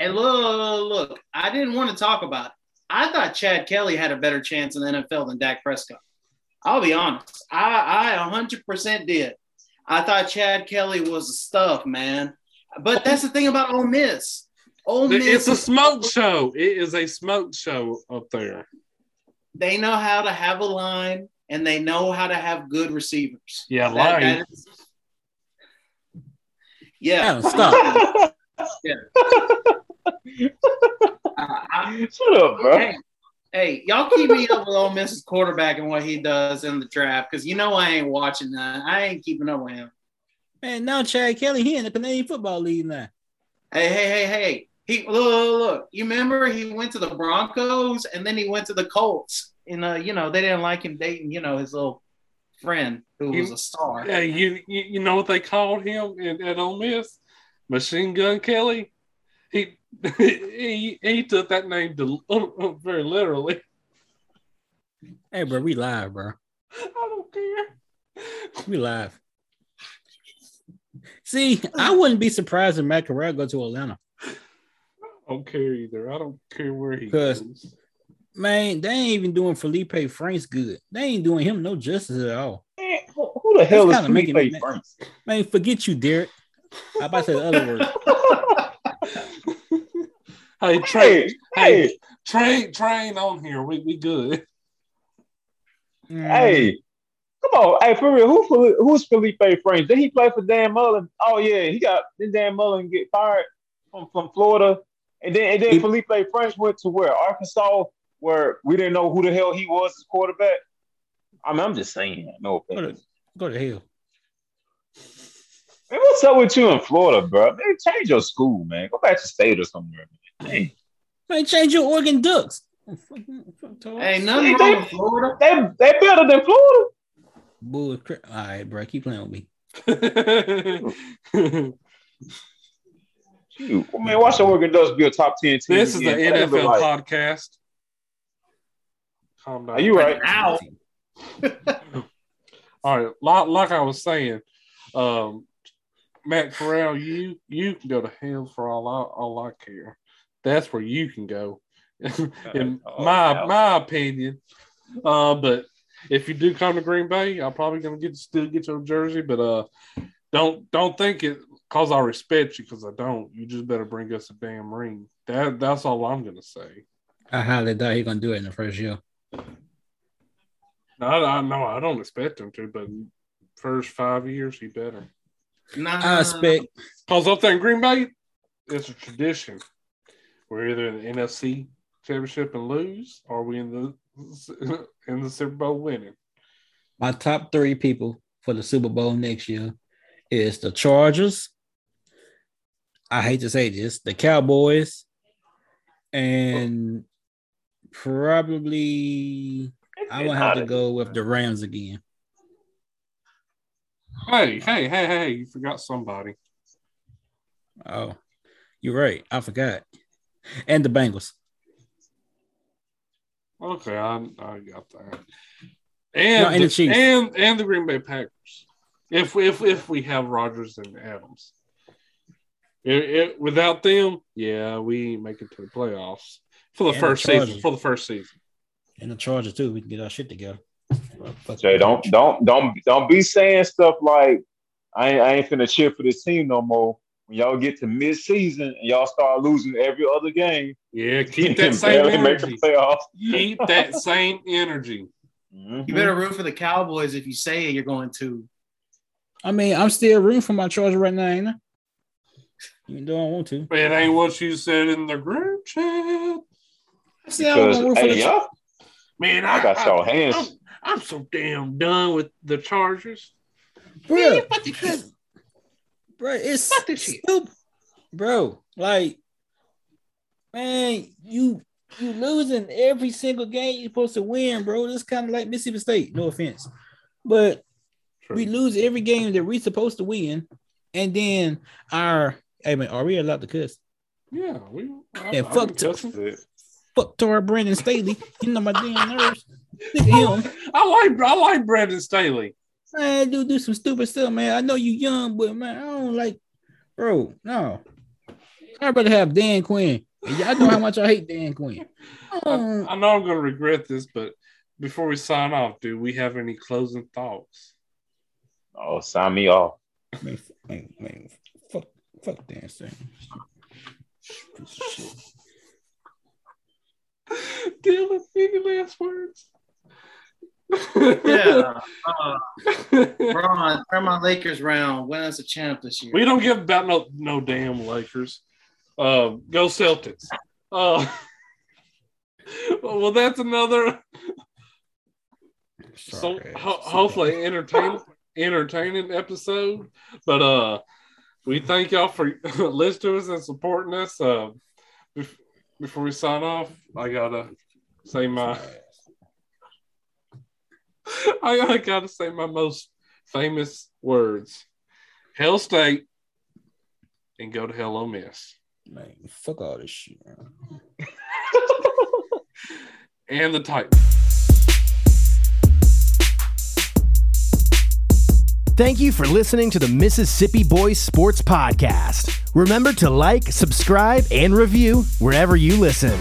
Speaker 4: And look, look, I didn't want to talk about it. I thought Chad Kelly had a better chance in the NFL than Dak Prescott. I'll be honest. I, I 100% did. I thought Chad Kelly was a stuff, man. But that's the thing about Ole Miss. Ole Miss
Speaker 2: it's a smoke show. It is a smoke show up there.
Speaker 4: They know how to have a line and they know how to have good receivers.
Speaker 2: Yeah, that, line. That is,
Speaker 4: yeah.
Speaker 5: stop. [laughs]
Speaker 4: yeah. [laughs]
Speaker 3: Shut up, bro.
Speaker 4: Hey, y'all keep me up with Ole Miss's quarterback and what he does in the draft because you know I ain't watching that. I ain't keeping up with him.
Speaker 5: Man, now Chad Kelly, he in the Canadian Football League now.
Speaker 4: Hey, hey, hey, hey. He look, look, look. You remember he went to the Broncos and then he went to the Colts. And uh, you know, they didn't like him dating, you know, his little friend who was a star.
Speaker 2: Yeah, you, you you know what they called him in, at Ole Miss? Machine Gun Kelly. He [laughs] he he took that name to, [laughs] oh, oh, very literally.
Speaker 5: Hey, bro, we live, bro.
Speaker 2: I don't care.
Speaker 5: We live. See, I wouldn't be surprised if Matt Corral go to Atlanta.
Speaker 2: I don't care either. I don't care where he goes.
Speaker 5: Man, they ain't even doing Felipe Franks good. They ain't doing him no justice at all.
Speaker 3: Man, who who the hell is
Speaker 5: kinda making
Speaker 3: Felipe Franks?
Speaker 5: Man, forget you, Derek. I about to say the other word. [laughs]
Speaker 2: Hey, train,
Speaker 3: Hey,
Speaker 2: hey,
Speaker 3: hey,
Speaker 2: train, train on here. We we good.
Speaker 5: Mm,
Speaker 3: hey. Come on, hey, for real, who who's Felipe Franks? Did he play for Dan Mullen? Oh yeah, he got did Dan Mullen get fired from, from Florida, and then and then
Speaker 5: He-
Speaker 3: Felipe Franks went to where Arkansas, where we didn't know who the hell he was as quarterback. I mean, I'm just saying, no
Speaker 5: Go to, go to hell.
Speaker 3: Man, what's up with you in Florida, bro? Man, change your school, man. Go back to state or somewhere. Man. Dang.
Speaker 5: Man, change your Oregon Ducks.
Speaker 4: Hey, nothing wrong with Florida.
Speaker 3: They they better than Florida.
Speaker 5: Bull crap. All right, bro. Keep playing with me. [laughs]
Speaker 3: Shoot, man, watch the Oregon Ducks be a top ten team.
Speaker 2: this is the
Speaker 3: again. That look
Speaker 2: NFL
Speaker 3: like-
Speaker 2: podcast. Calm down.
Speaker 3: Are you right?
Speaker 4: Ow. [laughs]
Speaker 2: All right, like, like I was saying, um, Matt Corral, you you can go to hell for all I all I care. That's where you can go, [laughs] in
Speaker 3: Oh,
Speaker 2: my
Speaker 3: hell.
Speaker 2: my opinion. Uh, but if you do come to Green Bay, I'm probably gonna get still get your jersey. But uh, don't don't think it cause I respect you because I don't. You just better bring us a damn ring. That that's all I'm gonna say.
Speaker 5: I highly doubt he's gonna do it in the first year.
Speaker 2: No, I, I no, I don't expect him to, but first five years he better.
Speaker 4: Nah,
Speaker 5: I expect
Speaker 2: Cause up there in Green Bay, it's a tradition. We're either in the NFC championship and lose, or we in the [laughs] in the Super Bowl winning.
Speaker 5: my top three people for the Super Bowl next year is the Chargers. I hate to say this, the Cowboys, and probably I'm gonna have to go with the Rams again.
Speaker 2: Hey, hey, hey, hey! You forgot somebody.
Speaker 5: Oh, you're right. I forgot. And the Bengals.
Speaker 2: Okay, I I got that. And
Speaker 5: No, and the Chiefs.
Speaker 2: and and the Green Bay Packers. If if if we have Rodgers and Adams, it, it, without them, yeah, we make it to the playoffs for the
Speaker 5: And the
Speaker 2: first season. For the first season.
Speaker 5: And the Chargers too. We can get our shit together.
Speaker 3: Jay, don't don't don't don't be saying stuff like I ain't, I ain't finna cheer for this team no more. When y'all get to mid season and y'all start losing every other game,
Speaker 2: Yeah, [laughs] keep that same
Speaker 3: barely make the
Speaker 2: energy.
Speaker 3: playoffs.
Speaker 2: Keep that same energy.
Speaker 3: Mhm.
Speaker 4: You better root for the Cowboys if you say you're going to.
Speaker 5: I mean, I'm still rooting for my Chargers right now, ain't I? Even though I don't want to.
Speaker 2: But it ain't what you said in the group chat.
Speaker 5: I said I was
Speaker 3: Because
Speaker 5: gonna root for
Speaker 3: hey,
Speaker 5: the
Speaker 3: y'all,
Speaker 2: Man, I,
Speaker 3: I got y'all hands.
Speaker 2: I'm, I'm so damn done with the Chargers.
Speaker 5: Bro,
Speaker 2: fuck this shit.
Speaker 5: Bro, it's
Speaker 2: Fuck this shit.
Speaker 5: stupid, bro. Like, man, you you losing every single game you're supposed to win, bro. This kind of like Mississippi State. No offense, but we lose every game that we're supposed to win, and then our hey man, are we allowed to cuss?
Speaker 2: Yeah, we. I,
Speaker 5: Yeah,
Speaker 2: I
Speaker 5: fuck
Speaker 2: been cussing.
Speaker 5: Fuck Tor Brandon Staley. You know my damn nerves. [laughs] Him.
Speaker 2: I like I like Brandon Staley.
Speaker 5: Man, do do some stupid stuff, man. I know you young, but man, I don't like, bro. No, I'd rather have Dan Quinn. And Y'all know how much I hate Dan Quinn. I [laughs]
Speaker 2: I, I know I'm gonna regret this, but before we sign off, do we have any closing thoughts?
Speaker 3: Oh, sign me off.
Speaker 5: man, man, man, fuck, fuck Dan Staley. Piece of shit. [laughs]
Speaker 2: Dylan, any last words?
Speaker 4: Yeah. [laughs] Uh, Ron, turn my Lakers round. Win us a champ this year.
Speaker 2: we don't give about no no damn Lakers. Uh, go Celtics. Uh, [laughs] well, that's another. So ho- hopefully entertain entertaining episode. But uh, we thank y'all for [laughs] listening to us and supporting us. Uh, before we sign off, I gotta say my I, I gotta say my most famous words: Hell State and go to Hell Ole Miss.
Speaker 5: Man, fuck all this shit. man. [laughs]
Speaker 2: and the Titans.
Speaker 1: Thank you for listening to the Mississippi Boys Sports Podcast. Remember to like, subscribe, and review wherever you listen.